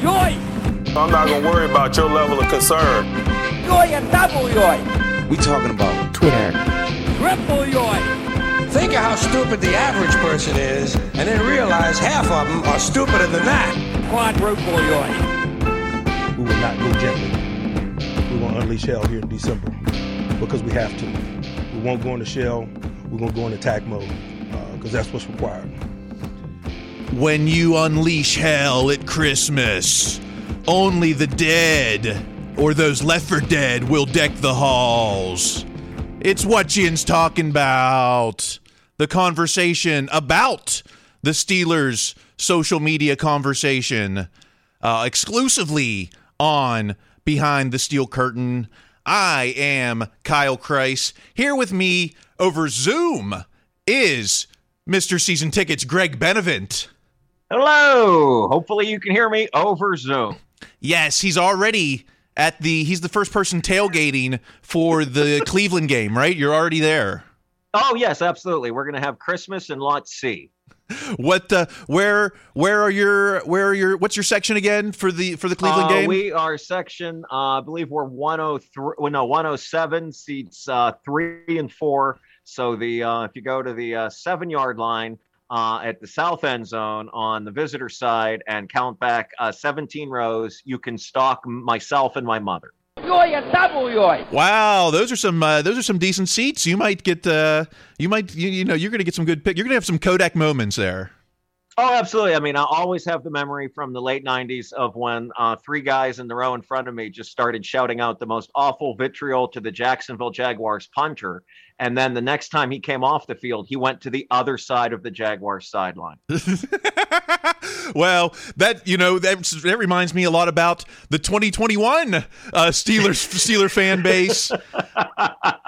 Joy! I'm not gonna worry about your level of concern. Joy and double joy! We talking about Twitter. Triple joy! Think of how stupid the average person is, and then realize half of them are stupider than that. Quadruple joy! We will not go gently. We're gonna unleash hell here in December because we have to. We won't go into shell. We're gonna go in attack mode because uh, that's what's required. When you unleash hell at Christmas, only the dead or those left for dead will deck the halls. It's what Jin's talking about. The conversation about the Steelers' social media conversation uh, exclusively on Behind the Steel Curtain. I am Kyle Kreis. Here with me over Zoom is Mr. Season Tickets, Greg Benevent. Hello. Hopefully you can hear me over Zoom. Yes, he's already at the he's the first person tailgating for the Cleveland game, right? You're already there. Oh yes, absolutely. We're gonna have Christmas in Lot C. What uh, where where are your where are your what's your section again for the for the Cleveland Uh, game? we are section, uh, I believe we're 103. Well, no, 107 seats uh, three and four. So the uh, if you go to the uh, seven yard line uh, at the south end zone on the visitor side and count back uh, 17 rows, you can stalk myself and my mother. Joy and double joy! Wow, those are some uh, those are some decent seats. You might get uh, you might you, you know you're going to get some good pick. You're going to have some Kodak moments there. Oh, absolutely. I mean, I always have the memory from the late 90s of when uh, three guys in the row in front of me just started shouting out the most awful vitriol to the Jacksonville Jaguars punter. And then the next time he came off the field, he went to the other side of the Jaguars sideline. well, that you know that that reminds me a lot about the 2021 uh, Steelers Steeler fan base.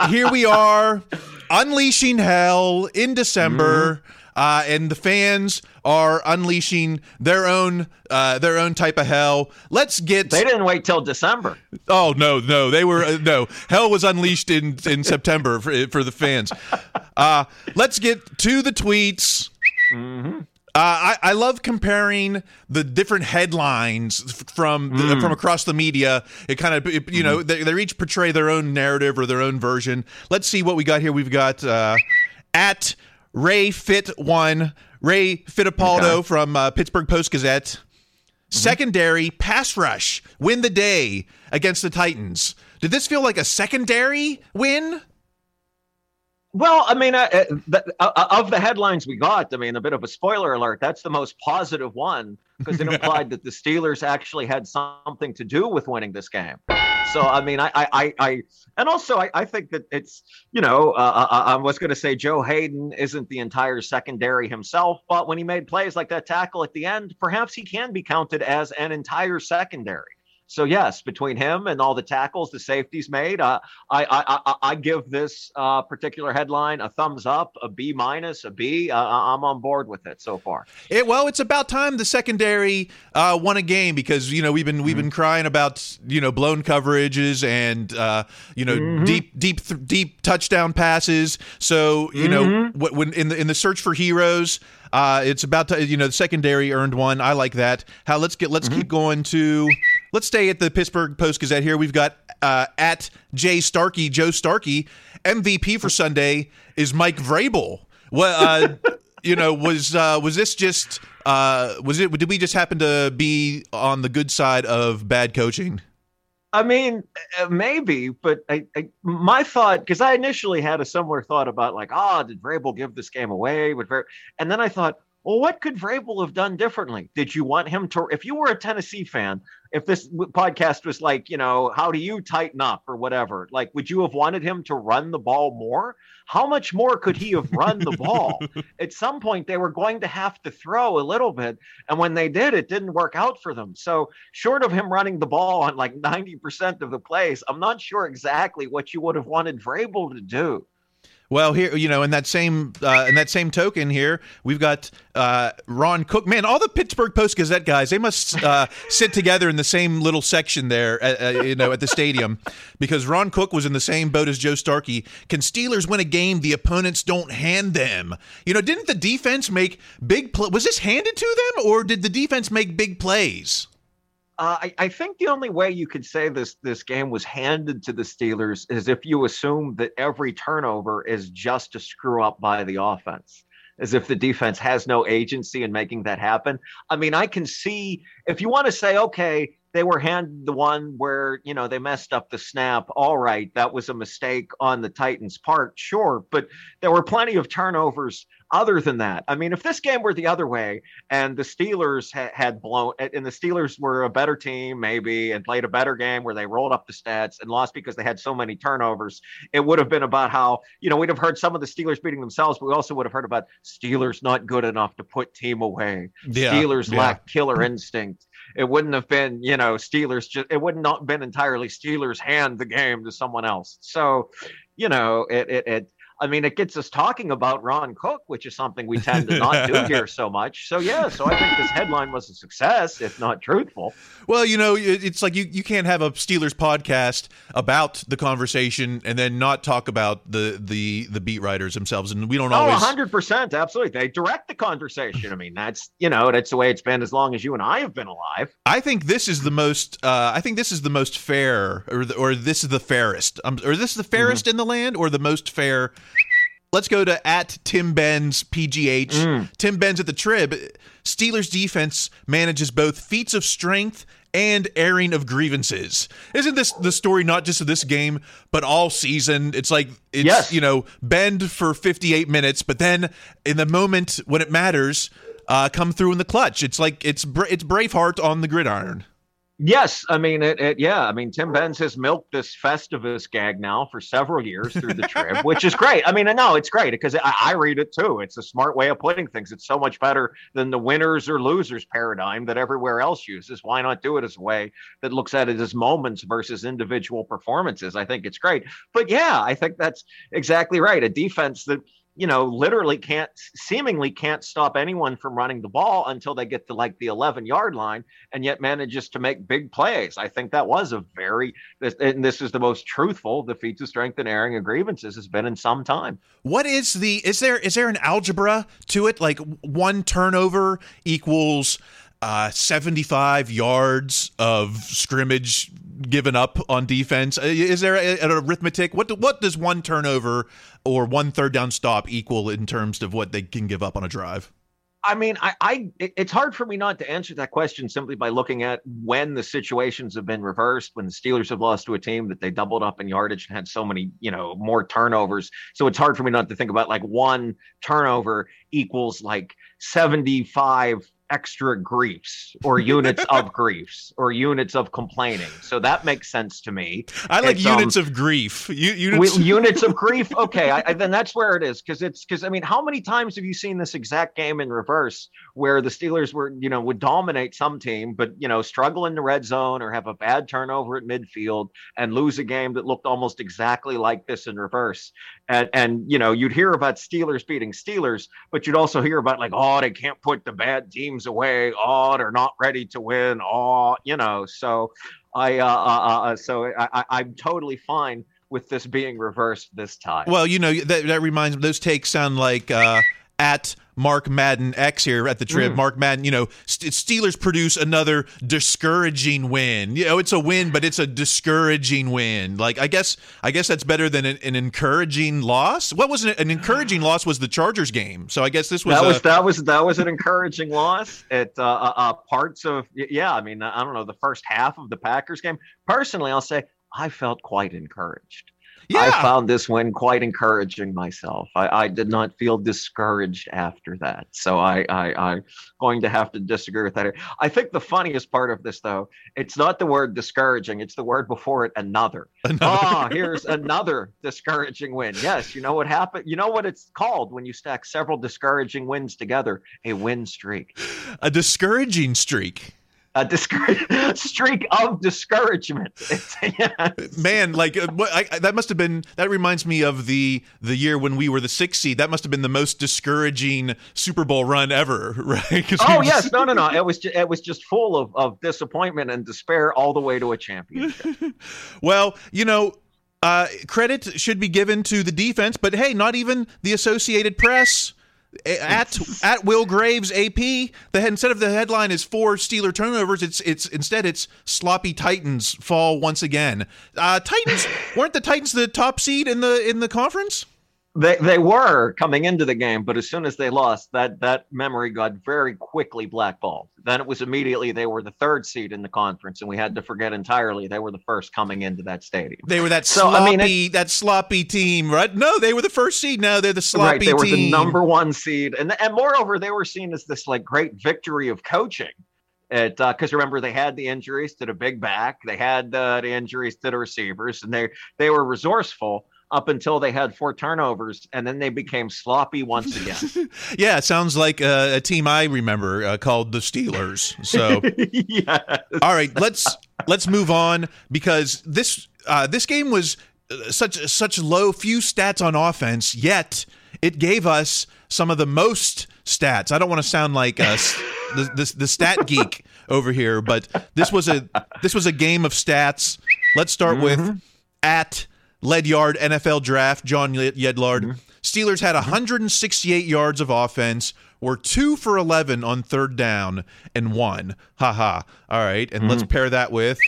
Here we are, unleashing hell in December. Uh, and the fans are unleashing their own uh, their own type of hell. Let's get. They didn't wait till December. Oh no, no, they were uh, no hell was unleashed in in September for for the fans. Uh, let's get to the tweets. Uh, I, I love comparing the different headlines from the, from across the media. It kind of you know they, they each portray their own narrative or their own version. Let's see what we got here. We've got uh, at Ray Fit One Ray Fittipaldo Okay. from uh, Pittsburgh Post Gazette. Secondary pass rush win the day against the Titans. Did this feel like a secondary win? Well, I mean, uh, uh, the, uh, of the headlines we got, I mean, a bit of a spoiler alert. That's the most positive one because it implied that the Steelers actually had something to do with winning this game. So, I mean, I, I, I, and also I, I think that it's, you know, uh, I, I was going to say Joe Haden isn't the entire secondary himself, but when he made plays like that tackle at the end, perhaps he can be counted as an entire secondary. So yes, between him and all the tackles the safeties made, uh, I, I, I I give this uh, particular headline a thumbs up, a B minus, a B. Uh, I'm on board with it so far. It, well, it's about time the secondary uh, won a game because you know we've been we've been crying about you know blown coverages and uh, you know Mm-hmm. deep deep th- deep touchdown passes. So you know Mm-hmm. wh- when in the in the search for heroes, uh, it's about to you know the secondary earned one. I like that. How let's get let's Mm-hmm. keep going to let's stay at the Pittsburgh Post Gazette here. We've got uh, at Jay Starkey Joe Starkey MVP for Sunday is Mike Vrabel. Well, uh, you know, was uh, was this just uh, was it? Did we just happen to be on the good side of bad coaching? I mean, uh, maybe, but I, I my thought because I initially had a similar thought about like, ah, did Vrabel give this game away? And then I thought, well, what could Vrabel have done differently? Did you want him to? If you were a Tennessee fan, if this podcast was like, you know, how do you tighten up or whatever, like, would you have wanted him to run the ball more? How much more could he have run the ball? At some point, they were going to have to throw a little bit, and when they did, it didn't work out for them. So, short of him running the ball on like 90% of the plays, I'm not sure exactly what you would have wanted Vrabel to do. Well, here you know, in that same uh, in that same token, here we've got uh, Ron Cook. Man, all the Pittsburgh Post Gazette guys, they must uh, sit together in the same little section there, at, uh, you know, at the stadium, because Ron Cook was in the same boat as Joe Starkey. Can Steelers win a game the opponents don't hand them? You know, didn't the defense make big? Pl- was this handed to them, or did the defense make big plays? Uh, I, I think the only way you could say this this game was handed to the Steelers is if you assume that every turnover is just a screw up by the offense, as if the defense has no agency in making that happen. I mean, I can see if you want to say, okay, they were handed the one where you know they messed up the snap. All right, that was a mistake on the Titans' part, sure, but there were plenty of turnovers other than that. I mean, if this game were the other way and the Steelers ha- had blown, and the Steelers were a better team, maybe, and played a better game where they rolled up the stats and lost because they had so many turnovers, it would have been about how, you know, we'd have heard some of the Steelers beating themselves, but we also would have heard about Steelers not good enough to put team away. Yeah, Steelers yeah. lack killer instinct. It wouldn't have been, you know, Steelers just, it would not have been entirely Steelers hand the game to someone else. So, you know, it, it, it, I mean, it gets us talking about Ron Cook, which is something we tend to not do here so much. So, yeah, so I think this headline was a success, if not truthful. Well, you know, it's like you, you can't have a Steelers podcast about the conversation and then not talk about the the the beat writers themselves, and we don't Oh, always. 100%. Absolutely. They direct the conversation. I mean, that's, you know, that's the way it's been as long as you and I have been alive. I think this is the most. Uh, I think this is the most fair, or the, or this is the fairest, um, or this is the fairest in the land, or the most fair. Let's go to at Tim Benz PGH. Tim Benz at the Trib. Steelers defense manages both feats of strength and airing of grievances. Isn't this the story not just of this game, but all season? It's like it's Yes. you know bend for 58 minutes, but then in the moment when it matters, uh, come through in the clutch. It's like it's it's Braveheart on the gridiron. Yes, I mean it, it. Yeah, I mean Tim Benz has milked this Festivus gag now for several years through the Trib, which is great. I mean, no, it's great because I, I read it too. It's a smart way of putting things. It's so much better than the winners or losers paradigm that everywhere else uses. Why not do it as a way that looks at it as moments versus individual performances? I think it's great. But yeah, I think that's exactly right. A defense that you know, literally can't seemingly can't stop anyone from running the ball until they get to like the 11 yard line and yet manages to make big plays. I think that was a very, and this is the most truthful the feats of strength and airing of grievances has been in some time. What is the is there is there an algebra to it? Like one turnover equals uh, 75 yards of scrimmage given up on defense. Uh, Is there an arithmetic? What do, what does one turnover or one third down stop equal in terms of what they can give up on a drive? I mean, I, I, it's hard for me not to answer that question simply by looking at when the situations have been reversed, when the Steelers have lost to a team that they doubled up in yardage and had so many, you know, more turnovers. So it's hard for me not to think about like one turnover equals like 75 extra griefs or units of griefs or units of complaining. So that makes sense to me. I like It's, units um, of grief. U- we- units. units of grief. Okay, I, I- then that's where it is because it's because I mean, how many times have you seen this exact game in reverse where the Steelers were you know would dominate some team, but you know struggle in the red zone or have a bad turnover at midfield and lose a game that looked almost exactly like this in reverse, and and you know you'd hear about Steelers beating Steelers, but you'd also hear about like oh they can't put the bad teams away, oh they're not ready to win, oh you know so. I uh, uh, uh so I, I I'm totally fine with this being reversed this time. Well, you know that that reminds me. those takes sound like uh, at Mark Madden X here at the Trib. Mm. Mark Madden, you know, St- Steelers produce another discouraging win. You know, it's a win, but it's a discouraging win. Like I guess I guess that's better than an, an encouraging loss. What was an, an encouraging loss was the Chargers game. So I guess this was that a, was that was that was an encouraging loss. At uh, uh, uh, parts of yeah, I mean I don't know the first half of the Packers game. Personally, I'll say I felt quite encouraged. I found this win quite encouraging myself. I, I did not feel discouraged after that. So I, I I'm going to have to disagree with that. I think the funniest part of this though, it's not the word discouraging, it's the word before it another. Ah, here's another discouraging win. Yes, you know what happened? You know what it's called when you stack several discouraging wins together? A win streak. a discouraging streak. A discour- streak of discouragement. Yeah. Man, like uh, what, I, I- that must have been. That reminds me of the the year when we were the sixth seed. That must have been the most discouraging Super Bowl run ever, right? Oh yes, just- no, no, no. It was ju- it was just full of, of disappointment and despair all the way to a championship. Well, you know, uh, credit should be given to the defense, but hey, not even the Associated Press. At at Will Graves AP, the instead of the headline is four Steeler turnovers, it's it's instead it's sloppy Titans fall once again. Uh, Titans weren't the Titans the top seed in the in the conference? They they were coming into the game, but as soon as they lost, that that memory got very quickly blackballed. Then it was immediately they were the third seed in the conference, and we had to forget entirely they were the first coming into that stadium. They were that So, sloppy I mean, that sloppy team, right? No, they were the first seed. Now they're the sloppy right, they were team. the number one seed, and and moreover, they were seen as this like great victory of coaching. It because remember they had the injuries to the big back, they had uh, the injuries to the receivers, and they they were resourceful up until they had four turnovers, and then they became sloppy once again. Yeah, it sounds like a, a team I remember uh, called the Steelers. So. yeah. All right, let's let's move on because this uh, this game was uh, such such low few stats on offense, yet it gave us some of the most stats. I don't want to sound like uh, the, the the stat geek over here, but this was a this was a game of stats. Let's start with at Ledyard NFL Draft, John Yed- Yedlard. Mm-hmm. Steelers had mm-hmm. 168 yards of offense, were two for 11 on third down, and one. Haha. All right, and let's mm-hmm. pair that with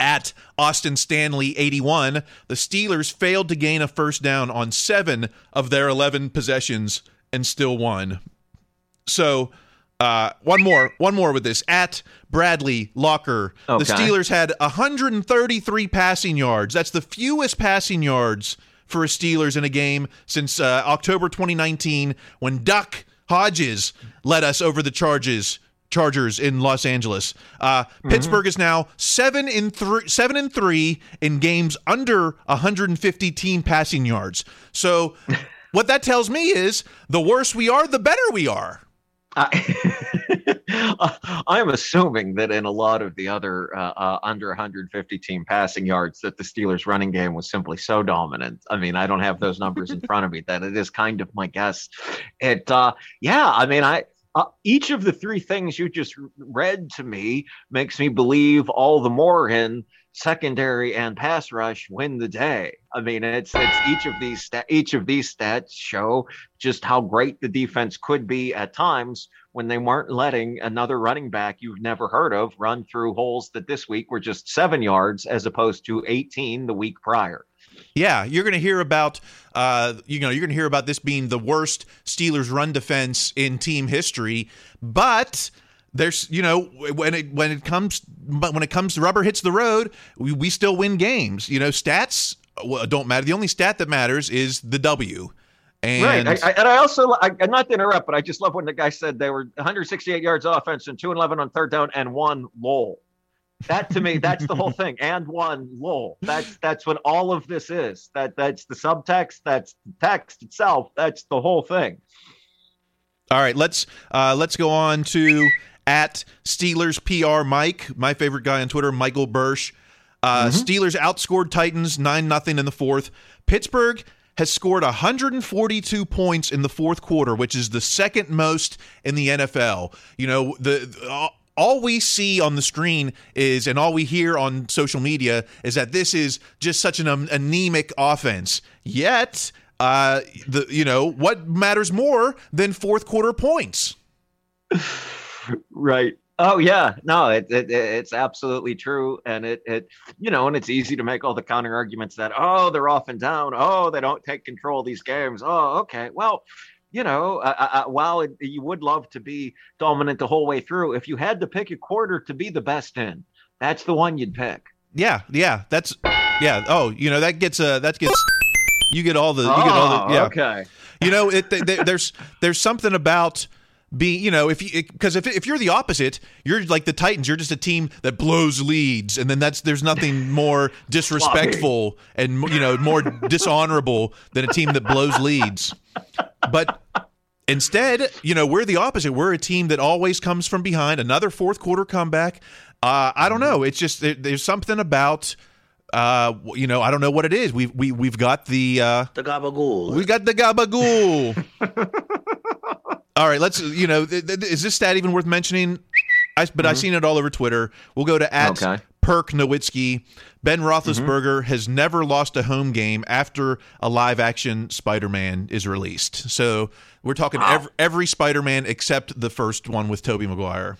at Austin Stanley 81. The Steelers failed to gain a first down on seven of their 11 possessions and still won. So, uh, one more, one more with this. At Bradley Locker, the Steelers had 133 passing yards. That's the fewest passing yards for a Steelers in a game since uh, October 2019 when Duck Hodges led us over the Charges. Chargers in Los Angeles. Uh, Pittsburgh is now seven in three, seven and three in games under 150 team passing yards. So, what that tells me is the worse we are, the better we are. I, I'm assuming that in a lot of the other uh, uh, under 150 team passing yards, that the Steelers' running game was simply so dominant. I mean, I don't have those numbers in front of me. That it is kind of my guess. It, uh, yeah. I mean, I uh, each of the three things you just read to me makes me believe all the more in secondary and pass rush win the day. I mean, it's it's each of these each of these stats show just how great the defense could be at times when they weren't letting another running back you've never heard of run through holes that this week were just seven yards as opposed to 18 the week prior. Yeah, you're going to hear about, uh, you know, you're going to hear about this being the worst Steelers run defense in team history. But there's, you know, when it when it comes, but when it comes to rubber hits the road, we, we still win games. You know, stats don't matter. The only stat that matters is the W. And right. I, I, and I also, I, not to interrupt, but I just love when the guy said they were 168 yards offense and 2 and 11 on third down and one lol. That to me, that's the whole thing. And one lol. That's that's what all of this is. That that's the subtext. That's the text itself. That's the whole thing. All right, let's uh, let's go on to at Steelers PR Mike, my favorite guy on Twitter, Michael Bertsch. Uh, mm-hmm. Steelers outscored Titans nine nothing in the fourth. Pittsburgh has scored 142 points in the fourth quarter, which is the second most in the NFL. You know, the all we see on the screen is and all we hear on social media is that this is just such an anemic offense. Yet, uh the you know, what matters more than fourth quarter points? right. Oh yeah, no, it, it, it's absolutely true, and it it you know, and it's easy to make all the counter arguments that oh they're off and down, oh they don't take control of these games, oh okay, well, you know, uh, uh, while it, you would love to be dominant the whole way through, if you had to pick a quarter to be the best in, that's the one you'd pick. Yeah, yeah, that's yeah. Oh, you know that gets uh that gets you get all the you get all the yeah. Okay. You know, it, there's there's something about be you know if you because if, if you're the opposite you're like the titans you're just a team that blows leads and then that's there's nothing more disrespectful and you know more dishonorable than a team that blows leads but instead you know we're the opposite we're a team that always comes from behind another fourth quarter comeback uh, i don't know it's just there, there's something about uh, you know, I don't know what it is. We've we we've got the uh, the gabagool. We got the gabagool. All right, let's. You know, th- th- is this stat even worth mentioning? I, but mm-hmm. I've seen it all over Twitter. We'll go to at okay. Perk Nowitzki. Ben Roethlisberger mm-hmm. has never lost a home game after a live action Spider Man is released. So we're talking wow. every, every Spider Man except the first one with Tobey Maguire.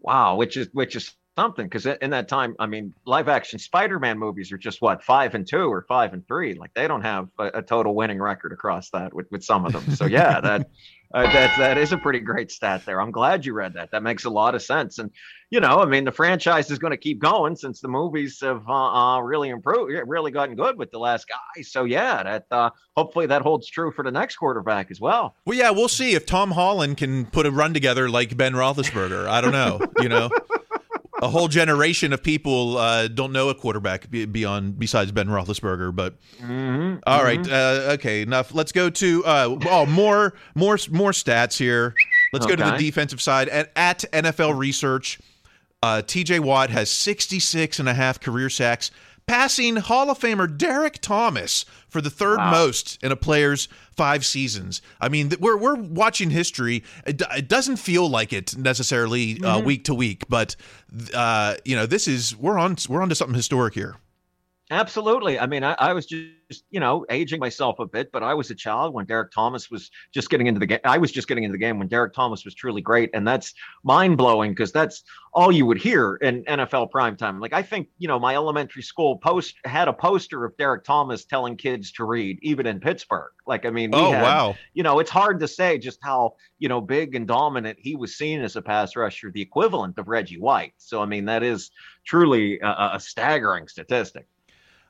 Wow, which is which is something because in that time, I mean, live action Spider Man movies are just what five and two or five and three. Like they don't have a, a total winning record across that with with some of them. So yeah, that uh, that that is a pretty great stat there. I'm glad you read that. That makes a lot of sense. And you know, I mean, the franchise is going to keep going since the movies have uh, uh, really improved, really gotten good with the last guy. So yeah, that uh, hopefully that holds true for the next quarterback as well. Well, yeah, we'll see if Tom Holland can put a run together like Ben Roethlisberger. I don't know. you know a whole generation of people uh, don't know a quarterback beyond besides Ben Roethlisberger. But mm-hmm, all right, mm-hmm. uh, okay, enough. Let's go to uh, oh more more more stats here. Let's okay. go to the defensive side at, at NFL Research. Uh, TJ Watt has 66 and a half career sacks, passing Hall of Famer Derrick Thomas for the third wow. most in a player's five seasons. I mean, we're we're watching history. It, it doesn't feel like it necessarily uh, mm-hmm. week to week, but uh, you know, this is we're on we're on to something historic here. Absolutely. I mean, I, I, was just, you know, aging myself a bit, but I was a child when Derrick Thomas was just getting into the game. I was just getting into the game when Derrick Thomas was truly great. And that's mind blowing because that's all you would hear in NFL primetime. Like, I think, you know, my elementary school post had a poster of Derrick Thomas telling kids to read, even in Pittsburgh. Like, I mean, oh, had, wow. You know, it's hard to say just how, you know, big and dominant he was seen as a pass rusher, the equivalent of Reggie White. So, I mean, that is truly a, a staggering statistic.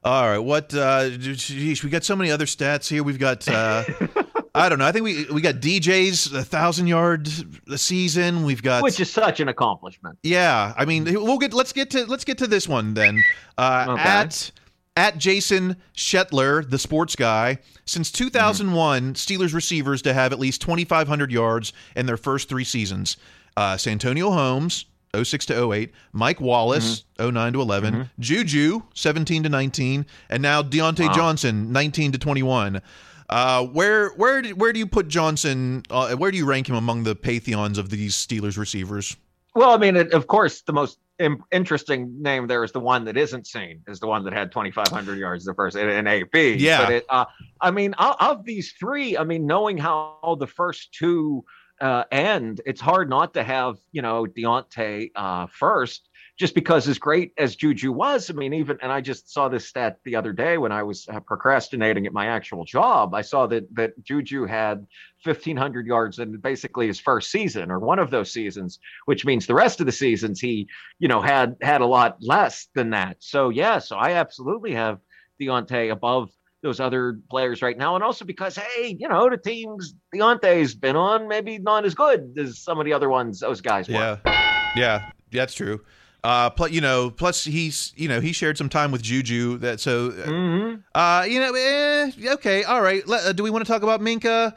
All right, what? Uh, geez, we got so many other stats here. We've got. Uh, I don't know. I think we we got DJ's a thousand yard a season. We've got which is such an accomplishment. Yeah, I mean, we'll get let's get to let's get to this one then. Uh, okay. At at Jason Shetler, the sports guy, since 2001, mm-hmm. Steelers receivers to have at least 2,500 yards in their first three seasons. Uh, Santonio Holmes, 06 to 08, Mike Wallace, mm-hmm. 09 to 11, mm-hmm. Juju, 17 to 19, and now Diontae wow. Johnson, 19 to 21. Uh, where where where do you put Johnson? Uh, where do you rank him among the pantheons of these Steelers receivers? Well, I mean, it, of course, the most Im- interesting name there is the one that isn't seen, is the one that had 2,500 yards the first in, in AP. Yeah. But it, uh, I mean, of these three, I mean, knowing how the first two uh, and it's hard not to have you know Diontae uh, first, just because as great as Juju was. I mean, even and I just saw this stat the other day when I was uh, procrastinating at my actual job. I saw that that Juju had 1,500 yards in basically his first season or one of those seasons, which means the rest of the seasons he you know had had a lot less than that. So yeah, so I absolutely have Diontae above those other players right now, and also because hey, you know, the teams Diontae's been on maybe not as good as some of the other ones those guys were. Yeah, yeah, that's true. Uh, plus, you know, plus he's, you know, he shared some time with Juju. That so, Mhm. uh, you know, eh, okay, all right. Let, uh, do we want to talk about Minkah?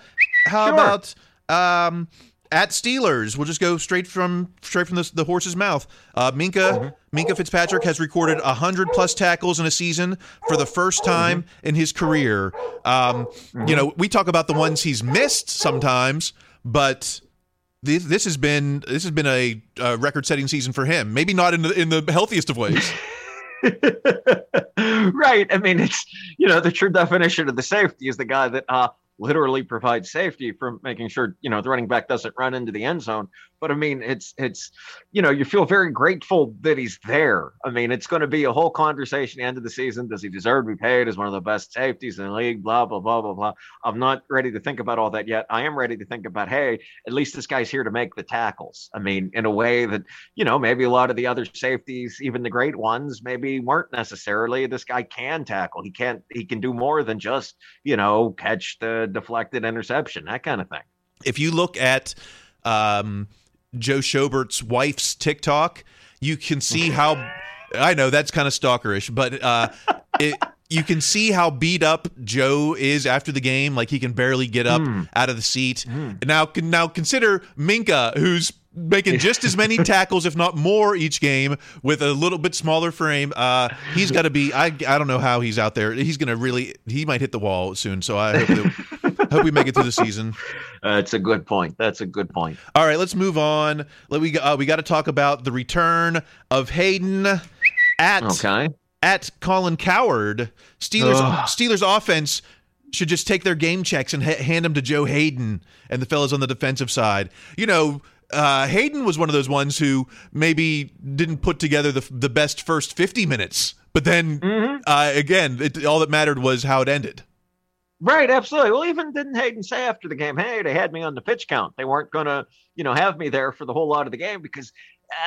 How Sure. about um, at Steelers? We'll just go straight from straight from the, the horse's mouth. Uh, Minkah Minkah Fitzpatrick has recorded hundred plus tackles in a season for the first time in his career. Um, You know, we talk about the ones he's missed sometimes, but this, this has been this has been a, uh record-setting season for him. Maybe not in the in the healthiest of ways. right. I mean, it's you know the true definition of the safety is the guy that uh, literally provides safety from making sure you know the running back doesn't run into the end zone. But I mean, it's it's you know you feel very grateful that he's there. I mean, it's going to be a whole conversation end of the season. Does he deserve to be paid as one of the best safeties in the league? Blah blah blah blah blah. I'm not ready to think about all that yet. I am ready to think about hey, at least this guy's here to make the tackles. I mean, in a way that you know maybe a lot of the other safeties, even the great ones, maybe weren't necessarily. This guy can tackle. He can't. He can do more than just you know catch the deflected interception, that kind of thing. if you look at um, Joe Schobert's wife's TikTok, you can see how I know that's kind of stalkerish, but uh, it, you can see how beat up Joe is after the game. Like he can barely get up out of the seat. Now, now consider Minkah, who's making just as many tackles, if not more, each game with a little bit smaller frame. Uh, he's got to be. I I don't know how he's out there. He's going to really. He might hit the wall soon. So I hope that, hope we make it through the season. That's a good point. That's a good point. All right, let's move on. Let we uh, we got to talk about the return of Haden at Okay. at Colin Cowherd. Steelers Ugh. Steelers offense should just take their game checks and ha- hand them to Joe Haden and the fellas on the defensive side. You know, uh, Haden was one of those ones who maybe didn't put together the the best first fifty minutes, but then uh, again, it, all that mattered was how it ended. Right, absolutely. Well, even didn't Haden say after the game, "Hey, they had me on the pitch count. They weren't going to, you know, have me there for the whole lot of the game because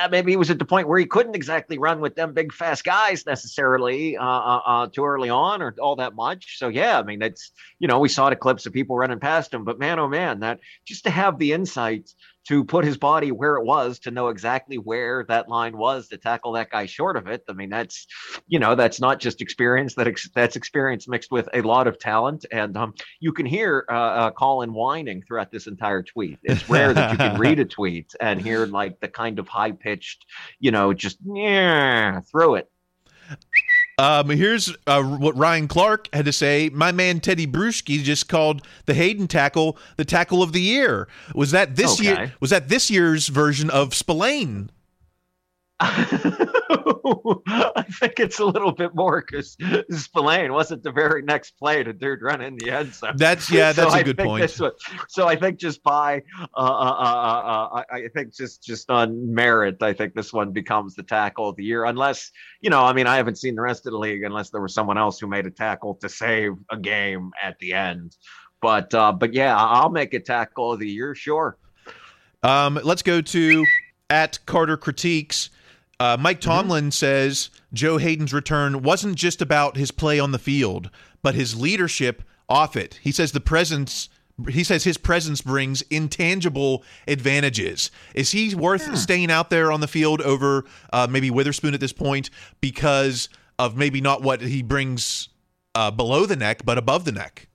uh, maybe he was at the point where he couldn't exactly run with them big fast guys necessarily uh, uh, uh, too early on or all that much. So yeah, I mean, it's you know, we saw the clips of people running past him, but man, oh man, that just to have the insight to put his body where it was to know exactly where that line was to tackle that guy short of it. I mean, that's you know, that's not just experience. That ex- that's experience mixed with a lot of talent, and um, you can hear uh, uh, Colin whining throughout this entire tweet. It's rare that you can read a tweet and hear like the kind of high pitched, you know, just yeah, through it. Um, here's uh, what Ryan Clark had to say. My man Tedy Bruschi just called the Haden tackle the tackle of the year. Was that this Okay. year? Was that this year's version of Spillane? I think it's a little bit more because Spillane wasn't the very next play to dude run in the end zone. That's- yeah, that's a a good point. so I think just by, uh, uh, uh, uh, I I think just just on merit, I think this one becomes the tackle of the year. Unless you know, I mean, I haven't seen the rest of the league unless there was someone else who made a tackle to save a game at the end. But uh, but yeah, I'll make it tackle of the year, sure. Um, let's go to at Carter Critiques. Uh, Mike Mm-hmm. Tomlin says Joe Haden's return wasn't just about his play on the field, but his leadership off it. He says the presence. He says his presence brings intangible advantages. Is he worth staying out there on the field over uh, maybe Witherspoon at this point because of maybe not what he brings uh, below the neck, but above the neck?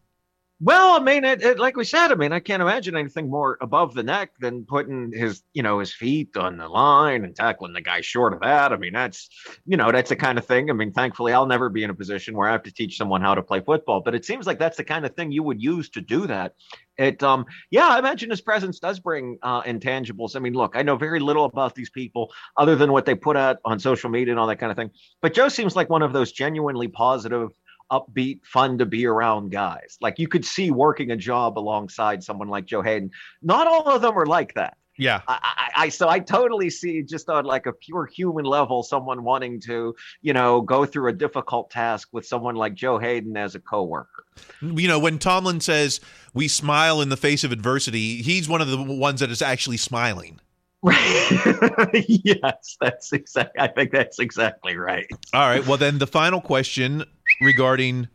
Well, I mean, it, it, like we said, I mean, I can't imagine anything more above the neck than putting his, you know, his feet on the line and tackling the guy short of that. I mean, that's, you know, that's the kind of thing. I mean, thankfully, I'll never be in a position where I have to teach someone how to play football, but it seems like that's the kind of thing you would use to do that. It, um, yeah, I imagine his presence does bring uh, intangibles. I mean, look, I know very little about these people other than what they put out on social media and all that kind of thing. But Joe seems like one of those genuinely positive upbeat, fun to be around guys. Like you could see working a job alongside someone like Joe Haden. Not all of them are like that. Yeah. I, I, I so I totally see just on like a pure human level someone wanting to, you know, go through a difficult task with someone like Joe Haden as a coworker. you know, when Tomlin says we smile in the face of adversity, he's one of the ones that is actually smiling. Right. yes, that's exactly I think that's exactly right. All right. Well, then the final question regarding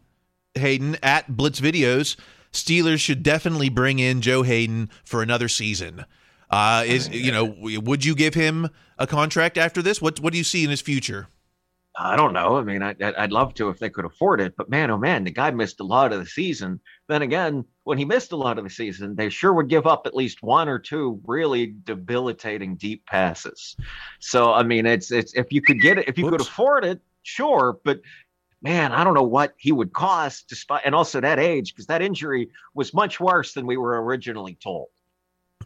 Haden at Blitz Videos. Steelers should definitely bring in Joe Haden for another season. Uh, is you know, would you give him a contract after this? What what do you see in his future? I don't know. I mean, I, I'd love to if they could afford it, but man, oh man, the guy missed a lot of the season. Then again, when he missed a lot of the season, they sure would give up at least one or two really debilitating deep passes. So, I mean, it's it's if you could get it, if you Oops. could afford it, sure, but man, I don't know what he would cost, despite and also that age, because that injury was much worse than we were originally told.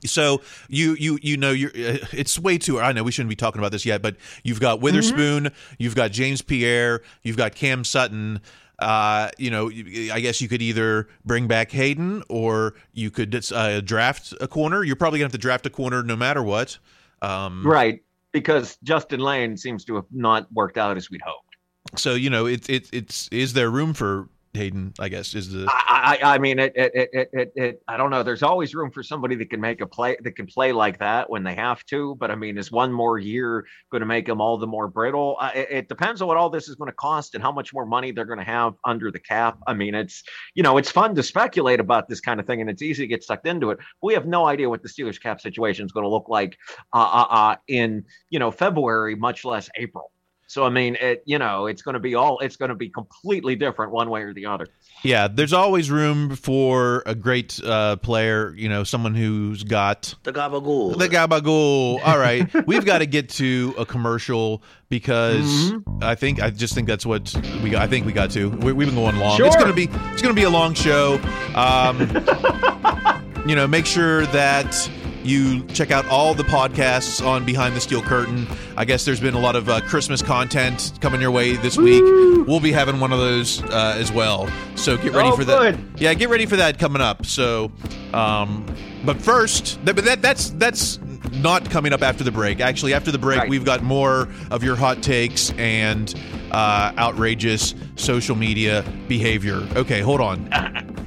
So you you you know you're uh, it's way too I know we shouldn't be talking about this yet, but you've got Witherspoon, mm-hmm. you've got James Pierre, you've got Cam Sutton. Uh, you know, I guess you could either bring back Haden or you could uh, draft a corner. You're probably gonna have to draft a corner no matter what. Um, right, because Justin Layne seems to have not worked out as we'd hoped. So you know, it, it it's is there room for Haden, I guess is the. I, I, I mean, it, it, it, it, it, I don't know. There's always room for somebody that can make a play that can play like that when they have to. But I mean, is one more year going to make them all the more brittle? Uh, it, it, depends on what all this is going to cost and how much more money they're going to have under the cap. I mean, it's you know, it's fun to speculate about this kind of thing, and it's easy to get sucked into it. We have no idea what the Steelers cap situation is going to look like uh, uh, uh, in you know February, much less April. So I mean, it you know, it's going to be all it's going to be completely different one way or the other. Yeah, there's always room for a great uh, player. You know, someone who's got the gabagool. The gabagool. All right, we've got to get to a commercial because mm-hmm. I think I just think that's what we. Got, I think we got to. We, have been going long. Sure. It's gonna be it's gonna be a long show. Um, you know, make sure that you check out all the podcasts on Behind the Steel Curtain. I guess there's been a lot of uh, Christmas content coming your way this week. We'll be having one of those uh, as well. So get ready oh, for that. Good. Yeah, get ready for that coming up. So, um, but first, but that that's that's not coming up after the break. Actually, after the break, right. we've got more of your hot takes and uh, outrageous social media behavior. Okay, hold on.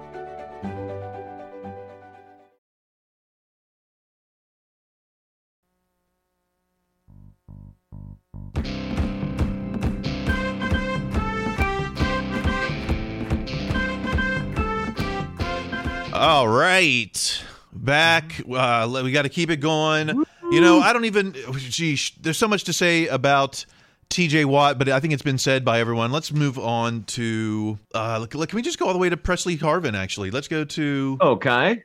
All right. Back. Uh, we got to keep it going. You know, I don't even, geez, there's so much to say about TJ Watt, but I think it's been said by everyone. Let's move on to, uh, can we just go all the way to Pressley Harvin, actually? Let's go to. Okay.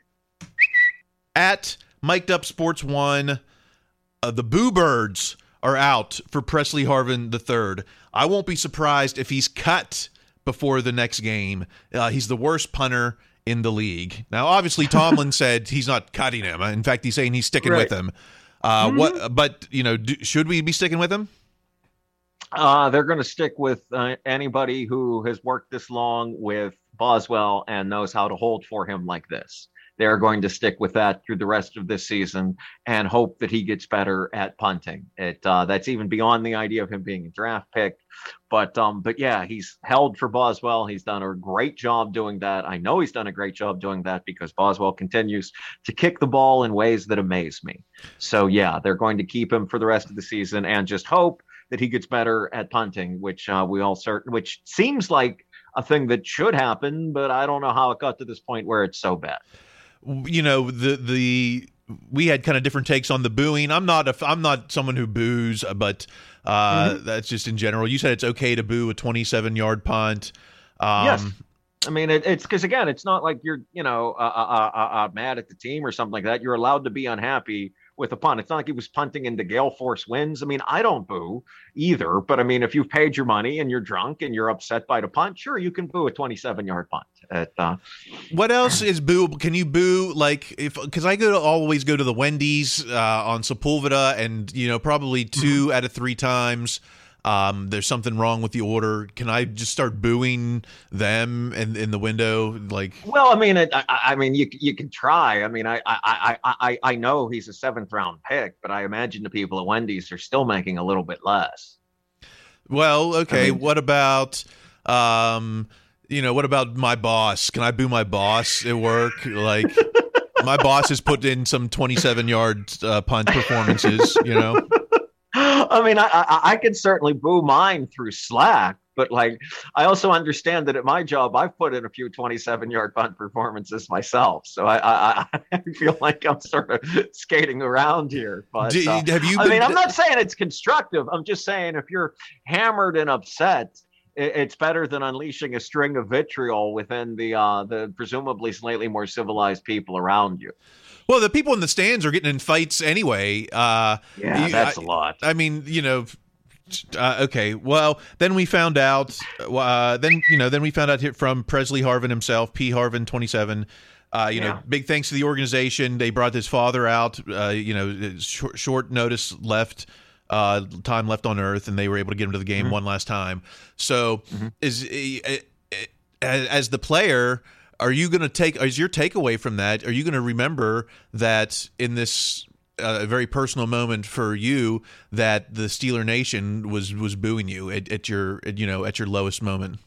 At Miked Up Sports One, uh, the Boo Birds are out for Pressley Harvin the third. I won't be surprised if he's cut before the next game. Uh, he's the worst punter in the league. Now, obviously, Tomlin said he's not cutting him. In fact, he's saying he's sticking right. with him. Uh, mm-hmm. What? But you know, do, should we be sticking with him? Uh, they're going to stick with uh, anybody who has worked this long with Boswell and knows how to hold for him like this they're going to stick with that through the rest of this season and hope that he gets better at punting. It uh, that's even beyond the idea of him being a draft pick, but um, but yeah, he's held for Boswell. He's done a great job doing that. I know he's done a great job doing that because Boswell continues to kick the ball in ways that amaze me. So yeah, they're going to keep him for the rest of the season and just hope that he gets better at punting, which uh, we all certain, which seems like a thing that should happen, but I don't know how it got to this point where it's so bad you know the the we had kind of different takes on the booing. I'm not a I'm not someone who boos, but uh, mm-hmm. that's just in general. You said it's okay to boo a 27 yard punt. Um, yes. I mean, it, it's because again, it's not like you're, you know, uh, uh, uh, uh, mad at the team or something like that. You're allowed to be unhappy with a punt. It's not like he was punting into gale force winds. I mean, I don't boo either, but I mean, if you've paid your money and you're drunk and you're upset by the punt, sure, you can boo a 27 yard punt. At, uh, what else is boo? Can you boo like if because I go to always go to the Wendy's uh, on Sepulveda and you know probably 2 out of three times. Um, there's something wrong with the order. Can I just start booing them in, in the window? Like, well, I mean, it, I, I mean, you you can try. I mean, I, I I I I know he's a seventh round pick, but I imagine the people at Wendy's are still making a little bit less. Well, okay. I mean, what about um, you know, what about my boss? Can I boo my boss at work? Like. my boss has put in some 27 yard uh, punt performances, you know. I mean, I, I, I can certainly boo mine through Slack, but like, I also understand that at my job, I've put in a few 27 yard punt performances myself. So I, I, I feel like I'm sort of skating around here. But Do, uh, have you? I mean, I'm not saying it's constructive. I'm just saying if you're hammered and upset, it's better than unleashing a string of vitriol within the uh, the presumably slightly more civilized people around you. Well, the people in the stands are getting in fights anyway. Uh, yeah, that's I, a lot. I mean, you know. Uh, okay, well, then we found out. Uh, then you know, then we found out from Pressley Harvin himself, P. Harvin, twenty seven. Uh, you yeah. know, big thanks to the organization. They brought his father out. Uh, you know, short, short notice left, uh, time left on Earth, and they were able to get him to the game mm-hmm. one last time. So, mm-hmm. is as the player, are you going to take is your takeaway from that are you going to remember that in this a very personal moment for you that the Steeler Nation was was booing you at, at your at, you know at your lowest moment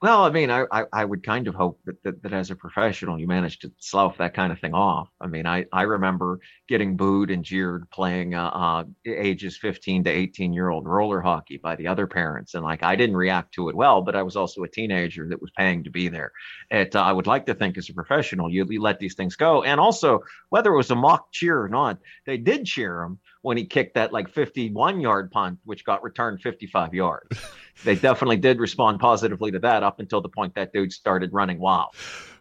well, I mean, I, I, I, would kind of hope that, that, that as a professional, you manage to slough that kind of thing off. I mean, I, I remember getting booed and jeered playing uh, uh, ages 15 to 18 year old roller hockey by the other parents. And like, I didn't react to it well, but I was also a teenager that was paying to be there. It, uh, I would like to think as a professional, you, you let these things go. And also, whether it was a mock cheer or not, they did cheer him when he kicked that like 51 yard punt, which got returned 55 yards. they definitely did respond positively to that up until the point that dude started running wild.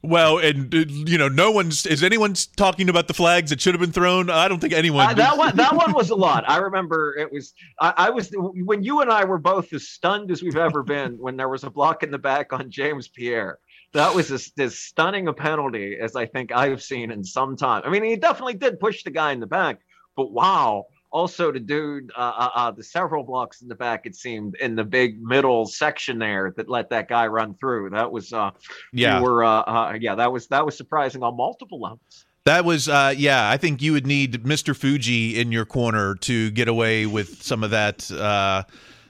Well, and uh, you know, no one's is anyone talking about the flags that should have been thrown? I don't think anyone. Uh, that one, that one was a lot. I remember it was. I, I, was when you and I were both as stunned as we've ever been when there was a block in the back on James Pierre. That was as, as stunning a penalty as I think I've seen in some time. I mean, he definitely did push the guy in the back, but wow, also the do uh, uh, uh, the several blocks in the back it seemed in the big middle section there that let that guy run through that was uh yeah were uh, uh, yeah that was that was surprising on multiple levels that was uh yeah i think you would need mr fuji in your corner to get away with some of that uh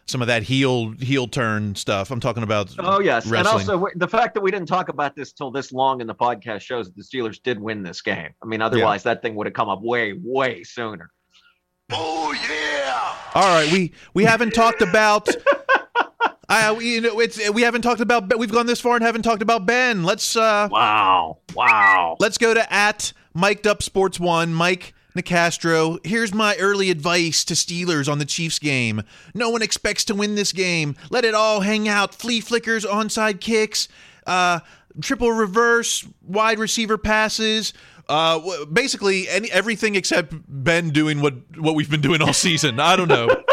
some of that heel heel turn stuff. I'm talking about. Oh yes, wrestling. and also the fact that we didn't talk about this till this long in the podcast shows that the Steelers did win this game. I mean, otherwise yeah. that thing would have come up way way sooner. Oh yeah! All right, we we haven't talked about. We, you know, it's we haven't talked about. We've gone this far and haven't talked about Ben. Let's. uh Wow! Wow! Let's go to at Miked Up Sports One. Mike Nicastro. Here's my early advice to Steelers on the Chiefs game. No one expects to win this game. Let it all hang out. Flea flickers, onside kicks, uh, triple reverse, wide receiver passes. Uh, basically, any everything except Ben doing what what we've been doing all season. I don't know.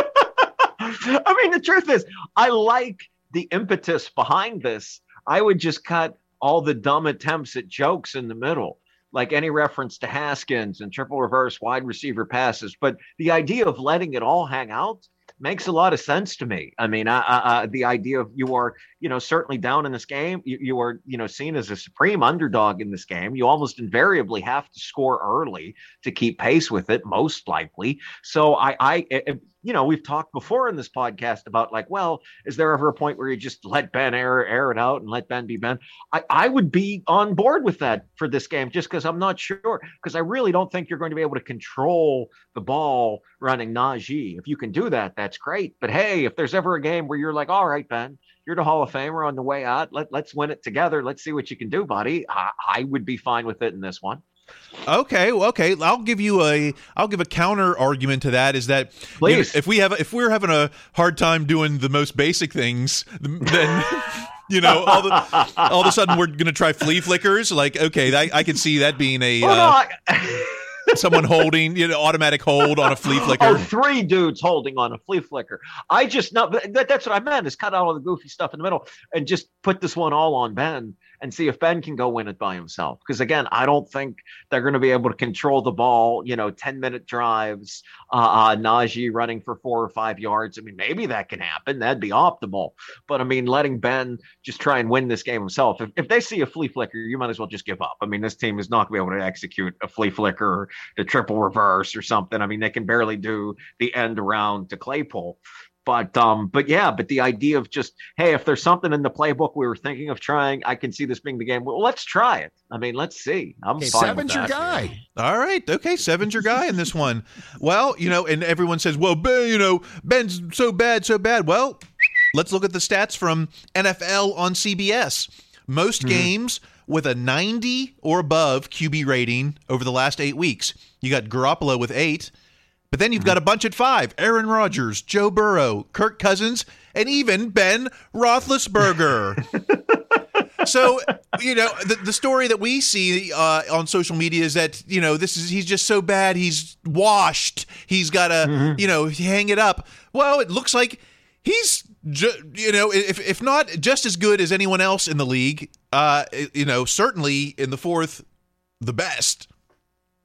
I mean, the truth is, I like the impetus behind this. I would just cut all the dumb attempts at jokes in the middle, like any reference to Haskins and triple reverse wide receiver passes. But the idea of letting it all hang out makes a lot of sense to me. I mean, the idea of you are, you know, certainly down in this game, you, you, are, you know, seen as a supreme underdog in this game. You almost invariably have to score early to keep pace with it, most likely. So I, I, you know, we've talked before in this podcast about like, well, is there ever a point where you just let Ben air air it out and let Ben be Ben? I, I would be on board with that for this game just because I'm not sure because I really don't think you're going to be able to control the ball running Najee. If you can do that, that's great. But hey, if there's ever a game where you're like, all right, Ben, you're the Hall of Famer on the way out. Let, let's win it together. Let's see what you can do, buddy. I, I would be fine with it in this one. Okay, okay. I'll give you a I'll give a counter argument to that. Is that you know, if we have if we're having a hard time doing the most basic things, then you know all the all of a sudden we're going to try flea flickers. Like, okay, I, I can see that being a. Uh, someone holding you know automatic hold on a flea flicker. Oh, three dudes holding on a flea flicker. I just know that, that's what I meant is cut out all the goofy stuff in the middle and just put this one all on Ben and see if Ben can go win it by himself. Because again, I don't think they're going to be able to control the ball. You know, ten minute drives, uh, uh, Najee running for four or five yards. I mean, maybe that can happen. That'd be optimal. But I mean, letting Ben just try and win this game himself. If, if they see a flea flicker, you might as well just give up. I mean, this team is not going to be able to execute a flea flicker or the triple reverse or something. I mean, they can barely do the end around to Claypool but um but yeah but the idea of just hey if there's something in the playbook we were thinking of trying i can see this being the game well let's try it i mean let's see i'm Okay, fine seven's your guy. All right. Okay. Seven's your guy in this one. Well, you know, and everyone says, well, Ben, you know, Ben's so bad, so bad. Well, let's look at the stats from NFL on CBS. Most Mm-hmm. games with a 90 or above QB rating over the last eight weeks. You got Garoppolo with eight, but then you've got a bunch at five Aaron Rodgers, Joe Burrow, Kirk Cousins, and even Ben Roethlisberger. so you know the, the story that we see uh, on social media is that you know this is he's just so bad he's washed he's got to Mm-hmm. you know hang it up well it looks like he's ju- you know if, if not just as good as anyone else in the league uh you know certainly in the fourth the best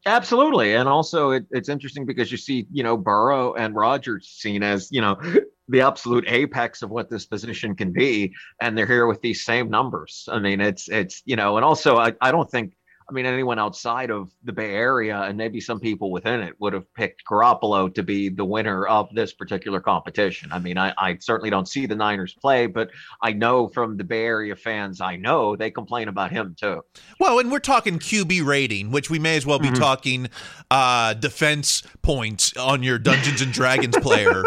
Absolutely, and also it, it's interesting because you see, you know, Burrow and Rodgers seen as you know the absolute apex of what this position can be, and they're here with these same numbers. I mean, it's it's you know, and also I, I don't think I mean anyone outside of the Bay Area and maybe some people within it would have picked Garoppolo to be the winner of this particular competition. I mean, I, I certainly don't see the Niners play, but I know from the Bay Area fans I know they complain about him too. well and we're talking qb rating which we may as well be Mm-hmm. talking uh defense points on your dungeons and dragons player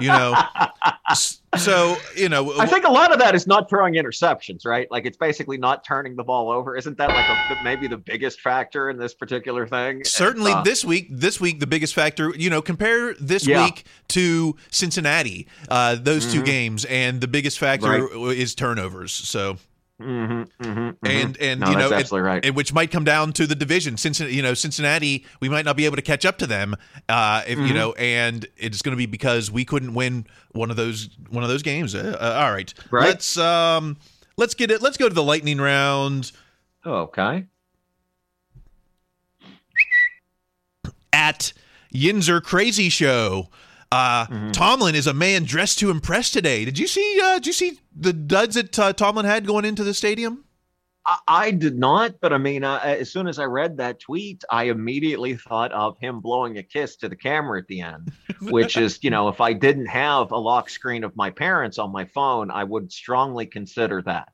you know so you know I think a lot of that is not throwing interceptions, right? Like it's basically not turning the ball over. Isn't that like a, maybe the biggest factor in this particular thing? Certainly Uh, this week, this week the biggest factor, you know, compare this Yeah. week to Cincinnati, uh, those two games, and the biggest factor Right. is turnovers. So mhm, mhm, mhm. and and No, you know, that's and- absolutely right. and which might come down to the division. Cincinnati, you know, Cincinnati, we might not be able to catch up to them, uh, if Mm-hmm. you know, and it's going to be because we couldn't win one of those one of those games. Uh, uh, all right, Right. let's um, let's get it. Let's go to the lightning round. okay. at Yinzer Crazy Show. Uh, Mm-hmm. Tomlin is a man dressed to impress today. Did you see? Uh, did you see the duds that uh, Tomlin had going into the stadium? I, I did not, but I mean, uh, as soon as I read that tweet, I immediately thought of him blowing a kiss to the camera at the end, which is, you know, if I didn't have a lock screen of my parents on my phone, I would strongly consider that.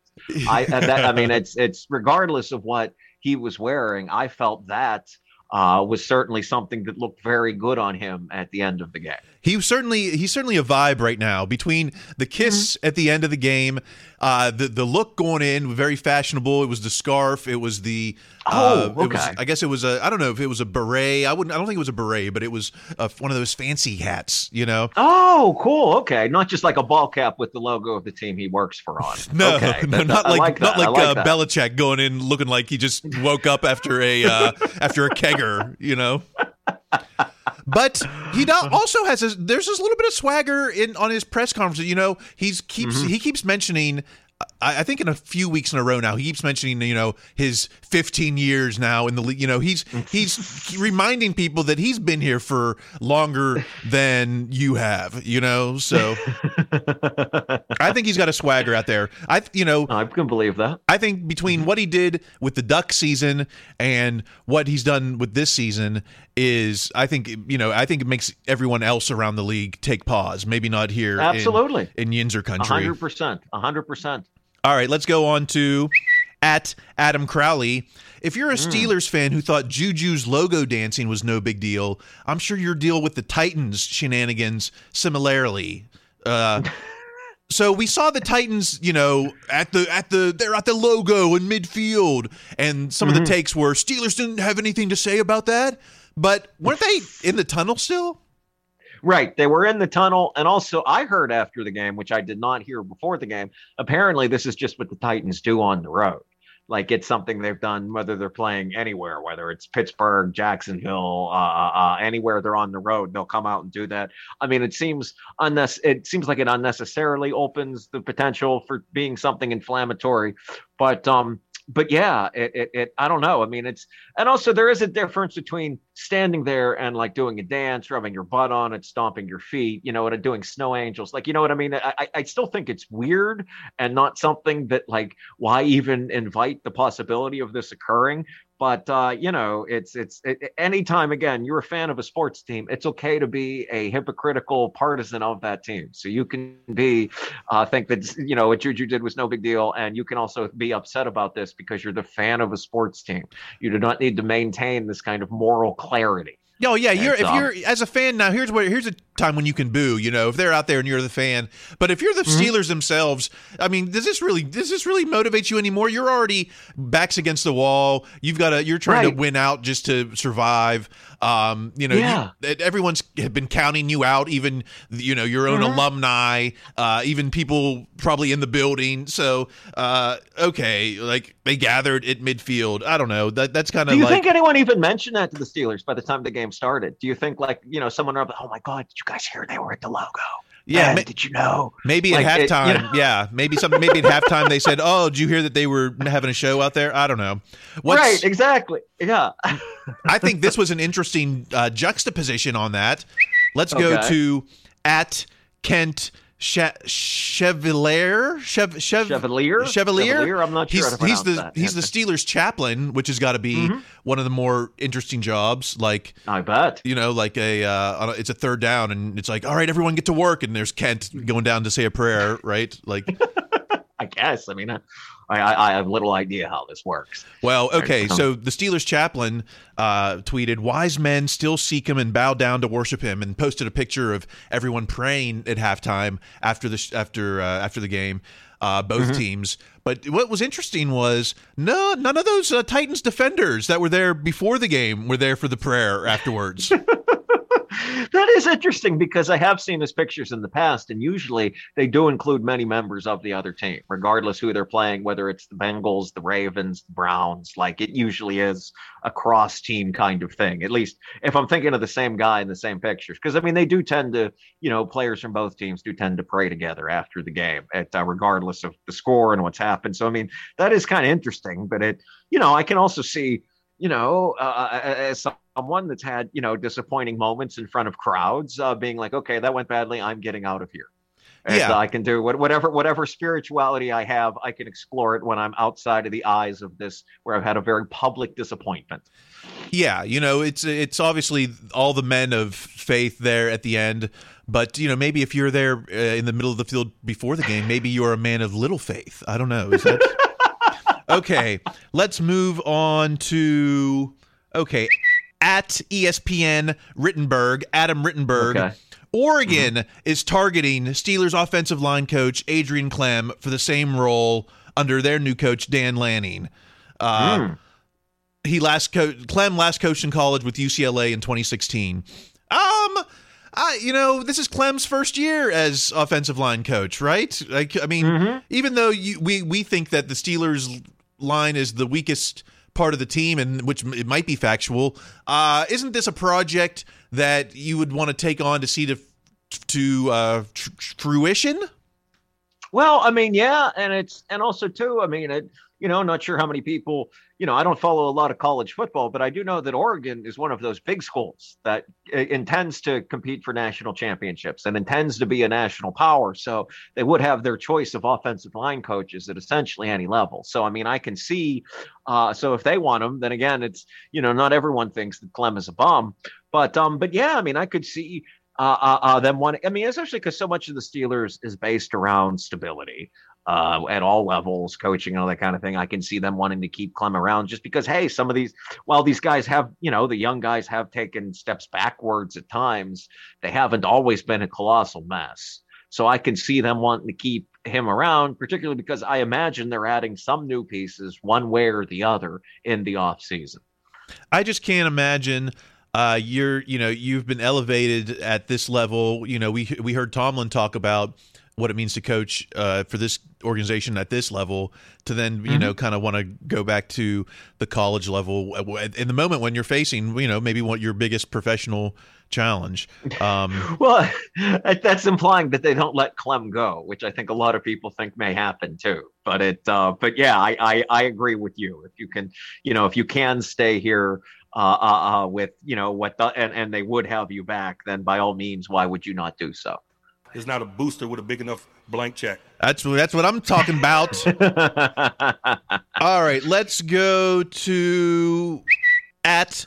I, and that, I mean, it's it's regardless of what he was wearing, I felt that uh, was certainly something that looked very good on him at the end of the game. He certainly he's certainly a vibe right now between the kiss Mm-hmm. at the end of the game, uh, the the look going in very fashionable. It was the scarf. It was the uh, Oh, it was- okay. I guess it was a I don't know if it was a beret. I wouldn't. I don't think it was a beret, but it was uh, one of those fancy hats. You know. Oh, cool. Okay, not just like a ball cap with the logo of the team he works for on. No, okay. no, not I like, not. I like, uh. Belichick going in looking like he just woke up after a uh, after a kegger, you know. But he also has this, there's this little bit of swagger in on his press conferences. You know, he's keeps Mm-hmm. he keeps mentioning. I, I think in a few weeks in a row now, he keeps mentioning you know his 15 years now in the league. You know, he's he's reminding people that he's been here for longer than you have. You know, so I think he's got a swagger out there. I you know I can believe that. I think between what he did with the Duck season and what he's done with this season is, I think you know, I think it makes everyone else around the league take pause. Maybe not here, Absolutely. in, Yinzer country. hundred percent. A hundred percent. All right, let's go on to at Adam Crowley. If you're a Steelers fan who thought Juju's logo dancing was no big deal, I'm sure your deal with the Titans shenanigans similarly. Uh, so we saw the Titans, you know, at the at the they're at the logo in midfield, and some of the takes were Steelers didn't have anything to say about that, but weren't they in the tunnel still? Right. They were in the tunnel. And also, I heard after the game, which I did not hear before the game, apparently this is just what the Titans do on the road. Like it's something they've done, whether they're playing anywhere, whether it's Pittsburgh, Jacksonville, uh, uh, anywhere they're on the road, they'll come out and do that. I mean, it seems unnec- It seems like it unnecessarily opens the potential for being something inflammatory. But um, but yeah, it, it, it, I don't know. I mean, it's, and also there is a difference between standing there and like doing a dance, rubbing your butt on it, stomping your feet, you know, and doing snow angels. Like, you know what I mean? I, I still think it's weird and not something that, like, why even invite the possibility of this occurring? But uh, you know it's it's it, anytime again you're a fan of a sports team it's okay to be a hypocritical partisan of that team so you can be uh, think that you know what juju did was no big deal and you can also be upset about this because you're the fan of a sports team you do not need to maintain this kind of moral clarity No, yeah, you're if you're as a fan now. Here's where here's a time when you can boo. You know, if they're out there and you're the fan. But if you're the mm-hmm. Steelers themselves, I mean, does this really does this really motivate you anymore? You're already backs against the wall. You've got to you're trying right. to win out just to survive. Um, you know, yeah. you, everyone's been counting you out, even you know your own mm-hmm. alumni, uh, even people probably in the building. So, uh, okay, like they gathered at midfield. I don't know. That that's kind of. Do you like, think anyone even mentioned that to the Steelers by the time the game started? Do you think like you know someone? Oh my God! You guys hear they were at the logo? Yeah, ma- did you know? Maybe like, at halftime. It, you know? Yeah, maybe something. Maybe at halftime they said, "Oh, did you hear that they were having a show out there?" I don't know. What's, right, exactly. Yeah. I think this was an interesting uh, juxtaposition on that. Let's okay. go to at Kent che- Chevalier, Chev- Chev- Chevalier, Chevalier. Chevalier. I'm not sure. He's, he's the that. he's the Steelers chaplain, which has got to be mm-hmm. one of the more interesting jobs. Like I bet you know, like a uh, it's a third down, and it's like, all right, everyone get to work, and there's Kent going down to say a prayer, right? Like, guess. I mean, I, I, have little idea how this works. Well, okay, so the Steelers chaplain uh, tweeted, "Wise men still seek him and bow down to worship him," and posted a picture of everyone praying at halftime after the after uh, after the game. Uh, both mm-hmm. teams. But what was interesting was no, none of those uh, Titans defenders that were there before the game were there for the prayer afterwards. that is interesting because I have seen his pictures in the past, and usually they do include many members of the other team, regardless who they're playing, whether it's the Bengals, the Ravens, the Browns. Like it usually is a cross team kind of thing. At least if I'm thinking of the same guy in the same pictures, because I mean they do tend to, you know, players from both teams do tend to pray together after the game, at uh, regardless of the score and what's happened. So I mean that is kind of interesting, but it, you know, I can also see you know, uh, uh as someone that's had, you know, disappointing moments in front of crowds, uh, being like, okay, that went badly. I'm getting out of here. And yeah. I can do whatever whatever spirituality I have, I can explore it when I'm outside of the eyes of this, where I've had a very public disappointment. Yeah, you know, it's it's obviously all the men of faith there at the end, but you know, maybe if you're there uh, in the middle of the field before the game, maybe you're a man of little faith. I don't know. Is that okay, let's move on to okay at ESPN Rittenberg, Adam Rittenberg. Okay. Oregon mm-hmm. is targeting Steelers offensive line coach Adrian Klemm for the same role under their new coach Dan Lanning. Uh, mm. He last co- Klemm last coached in college with UCLA in 2016. Um, I, you know, this is Klemm's first year as offensive line coach, right? Like, I mean, mm-hmm. even though you, we we think that the Steelers line is the weakest part of the team, and which it might be factual. Uh, isn't this a project that you would want to take on to see to to uh, tr- fruition? Well, I mean, yeah, and it's and also too. I mean, it, you know, not sure how many people you know, I don't follow a lot of college football, but I do know that Oregon is one of those big schools that uh, intends to compete for national championships and intends to be a national power. So they would have their choice of offensive line coaches at essentially any level. So, I mean, I can see. Uh, so if they want them, then again, it's you know, not everyone thinks that Klemm is a bum, but um, but yeah, I mean, I could see uh, uh, uh, them wanting. I mean, especially because so much of the Steelers is based around stability uh, at all levels, coaching and all that kind of thing. I can see them wanting to keep Klemm around just because, hey, some of these, while these guys have, you know, the young guys have taken steps backwards at times, they haven't always been a colossal mess. So I can see them wanting to keep him around, particularly because I imagine they're adding some new pieces one way or the other in the off season. I just can't imagine uh, you're you know you've been elevated at this level. You know we we heard Tomlin talk about what it means to coach uh, for this organization at this level to then you Mm-hmm. know kind of want to go back to the college level in the moment when you're facing you know maybe what your biggest professional challenge um, Well, that's implying that they don't let Klemm go, which I think a lot of people think may happen too. But it, uh, but yeah, I, I, I agree with you. If you can, you know, if you can stay here uh, uh, uh, with, you know, what the, and, and they would have you back, then by all means, why would you not do so? It's not a booster with a big enough blank check. that's that's what i'm talking about all right let's go to at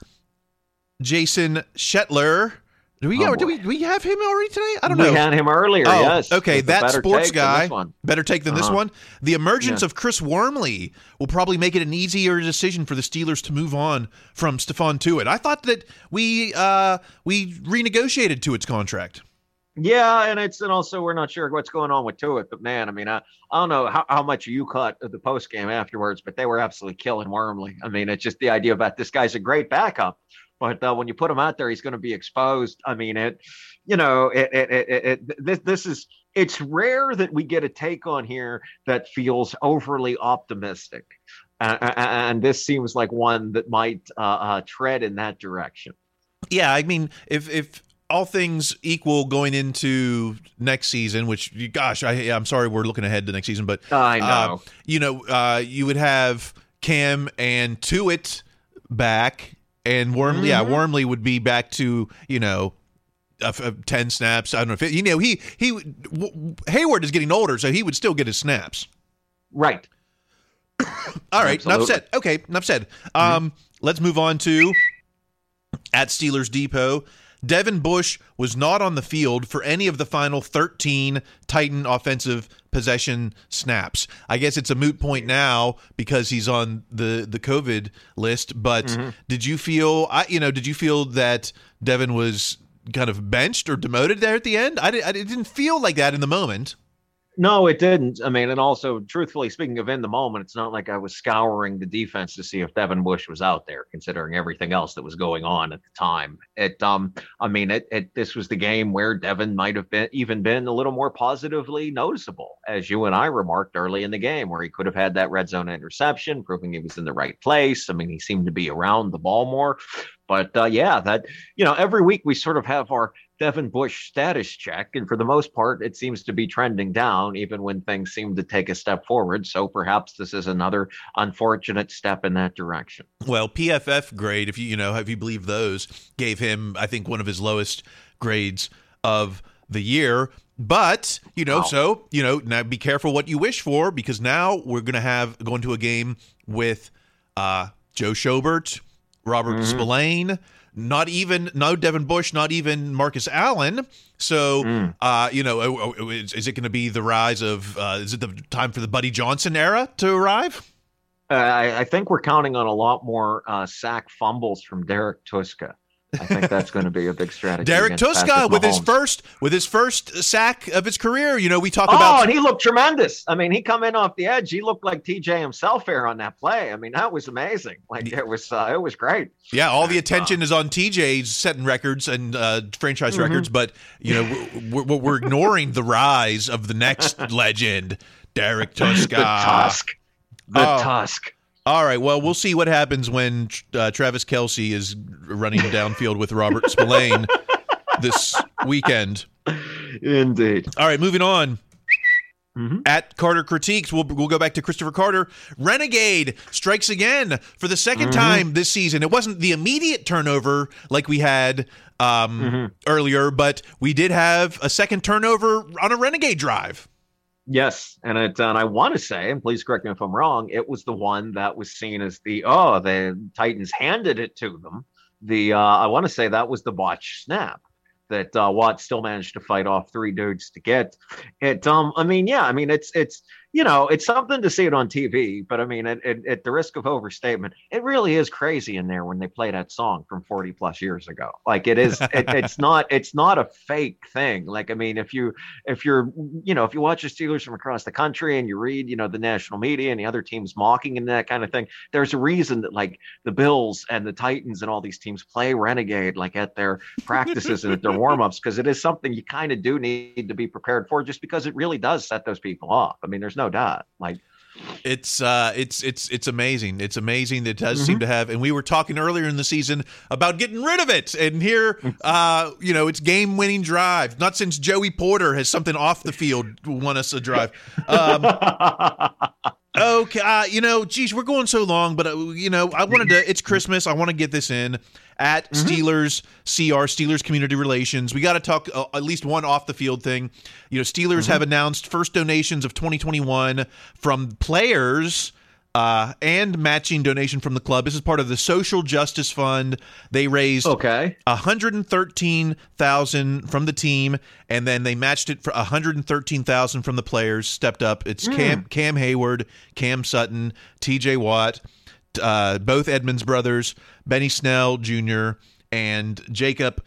jason shetler do we, Oh, do we do we have him already today i don't we know We had him earlier. Oh, yes. okay. with That sports take guy, better take than this Uh-huh. one. The emergence Yeah. of Chris Wormley will probably make it an easier decision for the Steelers to move on from Stephon Tuitt. I thought that we uh, we renegotiated Tuitt's contract. Yeah, and it's and also we're not sure what's going on with Tuitt, but man, I mean, I, I don't know how, how much you caught the post game afterwards, but they were absolutely killing Wormley. I mean, it's just the idea about this guy's a great backup, but uh, when you put him out there, he's going to be exposed. I mean, it, you know, it, it, it, it, it this this is it's rare that we get a take on here that feels overly optimistic. Uh, and this seems like one that might uh, uh, tread in that direction. Yeah, I mean, if if all things equal going into next season, which gosh, I I'm sorry we're looking ahead to next season, but I uh, know. you know, uh, you would have Cam and Tuitt back, and Wormley. Yeah, Mhm. Wormley would be back to you know. Uh, uh, ten snaps. I don't know if it, you know he he w- Hayward is getting older, so he would still get his snaps. Right. All right, enough Absolutely. said. Okay, enough said. Um, let's move on to at Steelers Depot. Devin Bush was not on the field for any of the final 13 Titan offensive possession snaps. I guess it's a moot point now because he's on the the COVID list. But Mm-hmm. did you feel, I you know, did you feel that Devin was kind of benched or demoted there at the end? I, di- I didn't feel like that in the moment. No, it didn't. I mean, and also, truthfully speaking of in the moment, it's not like I was scouring the defense to see if Devin Bush was out there, considering everything else that was going on at the time. It, um, I mean, it, it this was the game where Devin might have been even been a little more positively noticeable, as you and I remarked early in the game, where he could have had that red zone interception, proving he was in the right place. I mean, he seemed to be around the ball more. But uh, yeah, that you know, every week we sort of have our Devin Bush status check, and for the most part, it seems to be trending down, even when things seem to take a step forward. So perhaps this is another unfortunate step in that direction. Well, PFF grade, if you you know if you believe those, gave him I think one of his lowest grades of the year. But you know, Wow. so you know, now be careful what you wish for because now we're gonna have going to a game with uh, Joe Schobert, Robert Mm-hmm. Spillane, not even no Devin Bush, not even Marcus Allen. So, Mm. uh, you know, oh, oh, is, is it going to be the rise of? Uh, is it the time for the Buddy Johnson era to arrive? Uh, I, I think we're counting on a lot more uh, sack fumbles from Derrek Tuszka. I think that's going to be a big strategy. Derrek against Tuszka with his first with his first sack of his career. You know, we talk Oh, about and he looked tremendous. I mean, he come in off the edge. He looked like TJ himself here on that play. I mean, that was amazing. Like it was, uh, it was great. yeah, all the attention is on TJ's setting records and uh, franchise Mm-hmm. records, but you know we're, we're, we're ignoring the rise of the next legend, Derrek Tuszka. The Tusk, the Oh. Tusk. All right, well, we'll see what happens when uh, Travis Kelce is running downfield with Robert Spillane this weekend. Indeed. All right, moving on. Mhm. At Carter Critiques, we'll, we'll go back to Christopher Carter. Renegade strikes again for the 2nd time this season. It wasn't the immediate turnover like we had um, earlier, but we did have a second turnover on a Renegade drive. Yes, and it and I want to say, and please correct me if I'm wrong, it was the one that was seen as the oh the Titans handed it to them. The uh, I want to say that was the botch snap that uh, Watt still managed to fight off three dudes to get it. Um, I mean, yeah, I mean it's it's you know, it's something to see it on TV, but I mean, at, at, at, the risk of overstatement, it really is crazy in there when they play that song from 40 plus years ago. Like it is, it, it's not, it's not a fake thing. Like, I mean, if you, if you're, you know, if you watch the Steelers from across the country and you read, you know, the national media and the other teams mocking and that kind of thing, there's a reason that like the Bills and the Titans and all these teams play Renegade like at their practices and at their warmups because it is something you kind of do need to be prepared for just because it really does set those people off. I mean, there's no Like it's uh it's it's it's amazing. It's amazing that it does mm-hmm. seem to have and we were talking earlier in the season about getting rid of it. And here uh you know, it's game winning drive. Not since Joey Porter has something off the field won us a drive. Um Okay, uh, you know, geez, we're going so long, but uh, you know, I wanted to. It's Christmas. I want to get this in at mm-hmm. Steelers CR Steelers Community Relations. We got to talk uh, at least one off the field thing. You know, Steelers mm-hmm. have announced first donations of 2021 from players uh, and matching donation from the club. This is part of the Social Justice Fund. They raised okay 113,000 from the team, and then they matched it for 113,000 from the players. Stepped up. It's mm. Cam Cam Hayward, Cam Sutton, T.J. Watt, uh, both Edmunds brothers, Benny Snell Jr. and Jacob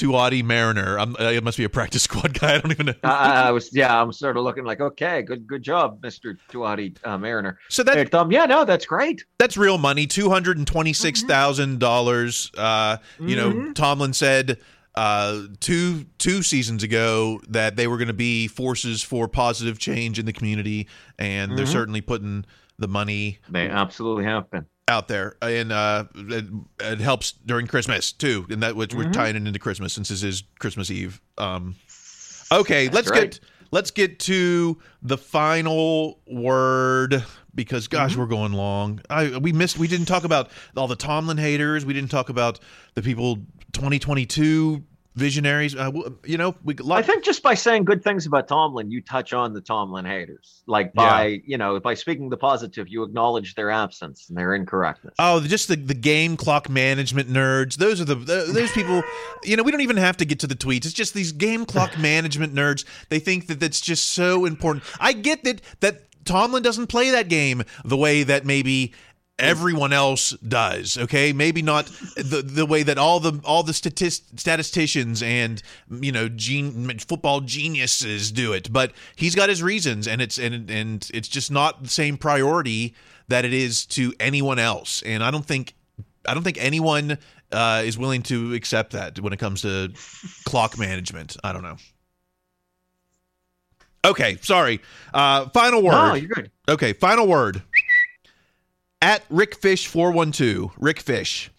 Tuati Mariner. I'm, uh, it must be a practice squad guy. I don't even know. I, I, was, yeah, I'm sort of looking like, okay, good, good job, Mister Tuati uh, Mariner. So that, hey, Tom, yeah, no, that's great. That's real money. Two hundred and twenty-six thousand mm-hmm. uh, dollars. You know, mm-hmm. Tomlin said uh, two two seasons ago that they were going to be forces for positive change in the community, and mm-hmm. they're certainly putting the money. They absolutely have been out there, and uh, it, it, helps during Christmas too, and that which mm-hmm. we're tying it into Christmas since this is Christmas Eve. Um, okay, That's let's right. get let's get to the final word because gosh, mm-hmm. we're going long. I we missed we didn't talk about all the Tomlin haters. We didn't talk about the people 2022 visionaries. Uh, you know, we. I think just by saying good things about Tomlin, you touch on the Tomlin haters. Like by yeah. you know by speaking the positive, you acknowledge their absence and their incorrectness. Oh, just the the game clock management nerds. Those are the, the those people. You know, we don't even have to get to the tweets. It's just these game clock management nerds. They think that that's just so important. I get that that Tomlin doesn't play that game the way that maybe everyone else does okay? Maybe not the the way that all the all the statist, statisticians and you know gene, football geniuses do it but he's got his reasons and it's and and it's just not the same priority that it is to anyone else and i don't think i don't think anyone uh, is willing to accept that when it comes to clock management. I don't know. Okay sorry. Uh final word. no, you're good. Okay final word at Rick Fish 412, Rick Fish.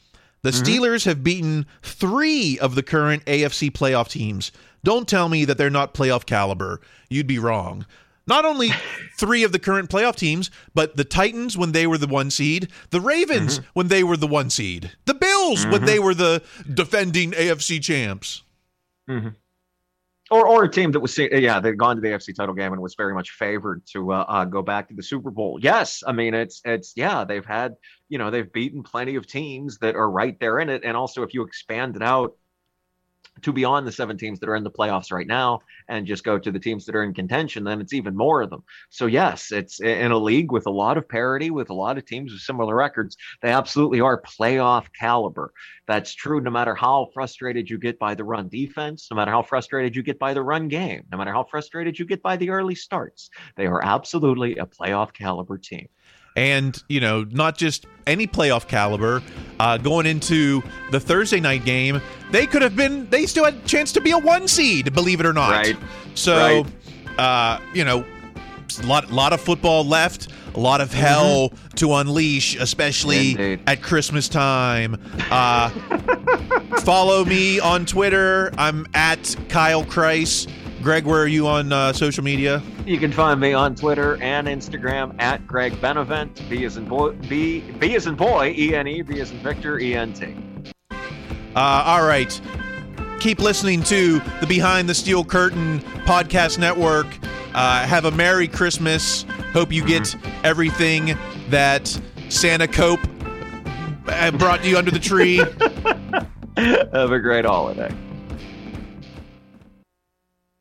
The mm-hmm. Steelers have beaten three of the current AFC playoff teams. Don't tell me that they're not playoff caliber. You'd be wrong. Not only three of the current playoff teams, but the Titans when they were the one seed, the Ravens mm-hmm. when they were the one seed, the Bills mm-hmm. when they were the defending AFC champs. Or or a team that was yeah they'd gone to the AFC title game and was very much favored to uh, uh, go back to the Super Bowl. Yes, I mean it's it's yeah they've had you know they've beaten plenty of teams that are right there in it, and also if you expand it out to beyond the seven teams that are in the playoffs right now and just go to the teams that are in contention, then it's even more of them. So, yes, it's in a league with a lot of parity, with a lot of teams with similar records. They absolutely are playoff caliber. That's true no matter how frustrated you get by the run defense, no matter how frustrated you get by the run game, no matter how frustrated you get by the early starts. They are absolutely a playoff caliber team and you know not just any playoff caliber uh, going into the thursday night game they could have been they still had a chance to be a one seed believe it or not right so right. Uh, you know a lot, lot of football left a lot of hell mm-hmm. to unleash especially Indeed. at christmas time uh, follow me on twitter i'm at kyle kreis Greg, where are you on uh, social media? You can find me on Twitter and Instagram at Greg Benevent. B as in boy, B, B as in boy, E N E, B as in Victor, E N T. Uh, all right. Keep listening to the Behind the Steel Curtain podcast network. Uh, have a Merry Christmas. Hope you get mm-hmm. everything that Santa Cope uh, brought you under the tree. have a great holiday.